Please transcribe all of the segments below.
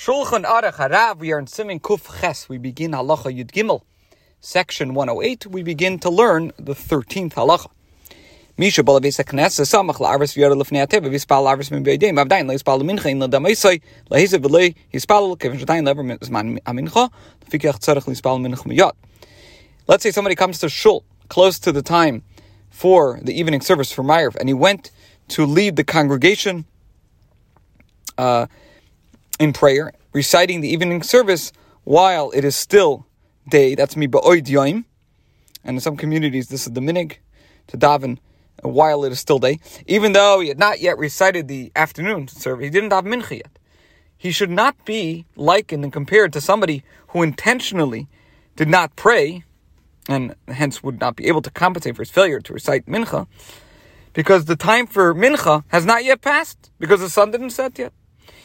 Shulchan Aruch Harav, we are in Siman Kuf Ches. We begin Halacha Yud Gimel, section 108. We begin to learn the 13th Halacha. Misha bala knesset samach l'fnei ateva v'yispal min la'ispal l'mincha in v'lei yispal kevin shatayin lever zman amincha tzarech l'a'ispal mincha miyad. Let's say somebody comes to shul close to the time for the evening service for Ma'ariv, and he went to lead the congregation uh, in prayer, reciting the evening service while it is still day. That's me ba'oid yoim. And in some communities, this is the minig to daven while it is still day. Even though he had not yet recited the afternoon service, he didn't have mincha yet. He should not be likened and compared to somebody who intentionally did not pray and hence would not be able to compensate for his failure to recite mincha because the time for mincha has not yet passed because the sun didn't set yet.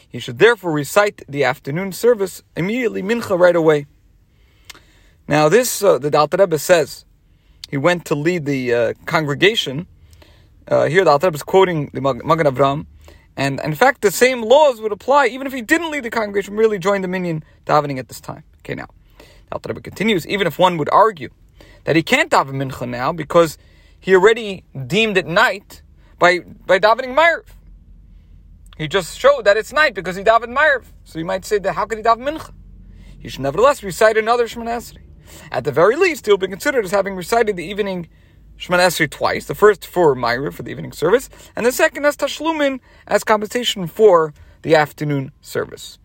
He should therefore recite the afternoon service immediately, mincha right away. Now, this, uh, the Alter Rebbe says, he went to lead the uh, congregation. Uh, here, the Alter Rebbe is quoting the Magen Avram, and in fact, the same laws would apply even if he didn't lead the congregation, really joined the minyan davening at this time. Okay, now, the Alter Rebbe continues, even if one would argue that he can't daven mincha now because he already deemed it night by, by davening Ma'ariv. He just showed that it's night because he davened Ma'ariv. So you might say that how could he daven Mincha? He should nevertheless recite another Shemana At the very least, he'll be considered as having recited the evening Shemana twice. The first for Ma'ariv for the evening service, and the second as Tashlumin as compensation for the afternoon service.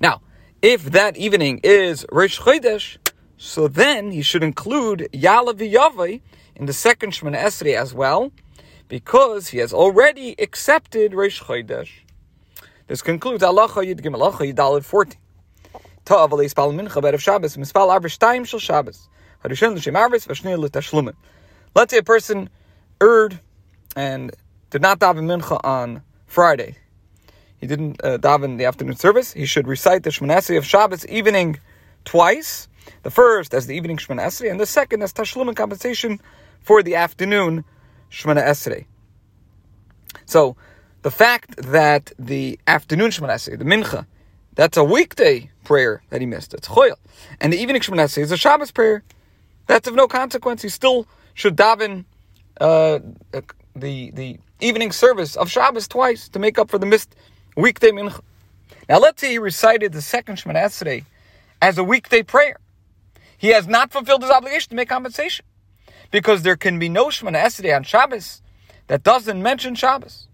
Now, if that evening is Rosh Chodesh, so then he should include Yala V'Yavai in the second Shemana as well, because he has already accepted Reish Chodesh. This concludes Allah Yid Gimel Allah Yidalid 14. Ta'av alei spal mincha berev Shabbos, mispal arvish shel Shabbos. L'shem v'shnei l'tashlumin. Let's say a person erred and did not daven mincha on Friday. He didn't uh, daven the afternoon service. He should recite the Shmoneh of Shabbos evening twice. The first as the evening Shmoneh and the second as tashlumin compensation for the afternoon Shemana Esrei. So, the fact that the afternoon Shemana Esrei, the Mincha, that's a weekday prayer that he missed. It's Choyel. And the evening Shemana Esrei is a Shabbos prayer. That's of no consequence. He still should daven uh, the, the evening service of Shabbos twice to make up for the missed weekday Mincha. Now, let's say he recited the second Shemana Esrei as a weekday prayer. He has not fulfilled his obligation to make compensation because there can be no Shemana Esrei on Shabbos that doesn't mention Shabbos.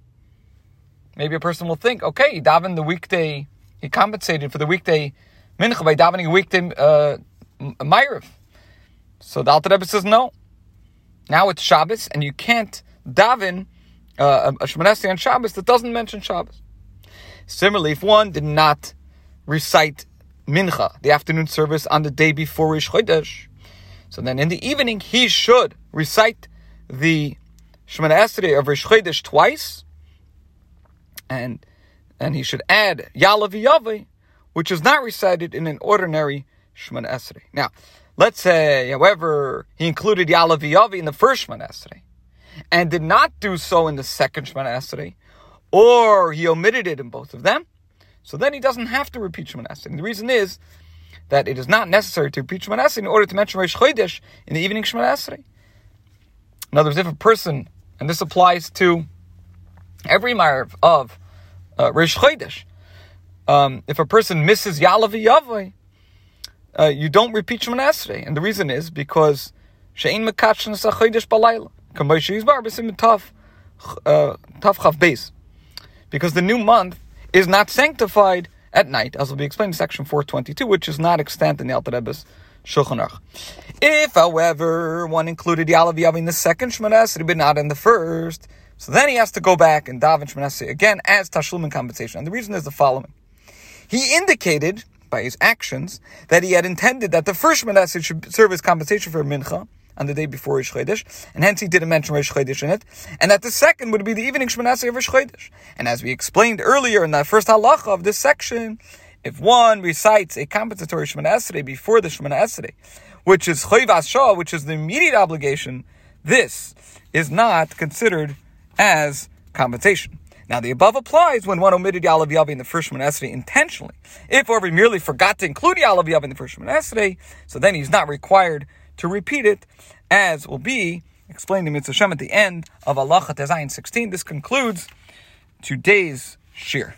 Maybe a person will think, okay, he davened the weekday, he compensated for the weekday mincha by davening a weekday uh, Ma'ariv. So the Alter Rebbe says, no. Now it's Shabbos, and you can't daven uh, a Esrei on Shabbos that doesn't mention Shabbos. Similarly, if one did not recite mincha, the afternoon service, on the day before Rish Chodesh, so then in the evening, he should recite the Shemana Esrei of Rish Chodesh twice, and and he should add Yalav Yavi, which is not recited in an ordinary Shemana Esrei. Now, let's say, however, he included Yalav Yavi in the first Shemana Esrei, and did not do so in the second Shemana Esrei, or he omitted it in both of them, so then he doesn't have to repeat Shemana Esrei. And the reason is that it is not necessary to repeat Shemana in order to mention Rosh Chodesh in the evening Shemana. In other words, if a person, and this applies to every Ma'ariv of uh, Rosh Chodesh, um, if a person misses Yalav Yavai, uh, you don't repeat Shemana. And the reason is because She'in Mekach Nasa Chodesh Balayla. Kambashi Yizbar B'sim Tav uh, Chav Beis. Because the new month is not sanctified at night, as will be explained in section 422, which is not extant in the Alter Rebbe's Shulchan Aruch. If, however, one included Yalav Yav in the second Shemana but not in the first, so then he has to go back and daven Shemana again as Tashlum and compensation. And the reason is the following. He indicated by his actions that he had intended that the first Shemana should serve as compensation for Mincha, on the day before Rish Chodesh, and hence he didn't mention Rish Chodesh in it, and that the second would be the evening Shemana of Rish Chodesh. And as we explained earlier in the first halacha of this section, if one recites a compensatory Shemana Esrei before the Shemana Esrei, which is Choyvas Shah, which is the immediate obligation, this is not considered as compensation. Now, the above applies when one omitted Yalav Yavi in the first Shemon intentionally. If, however, merely forgot to include Yalav Yavi in the first Shemon so then he's not required to repeat it, as will be explained in Mitzvah Shem at the end of Allah Tezayin 16. This concludes today's shiur.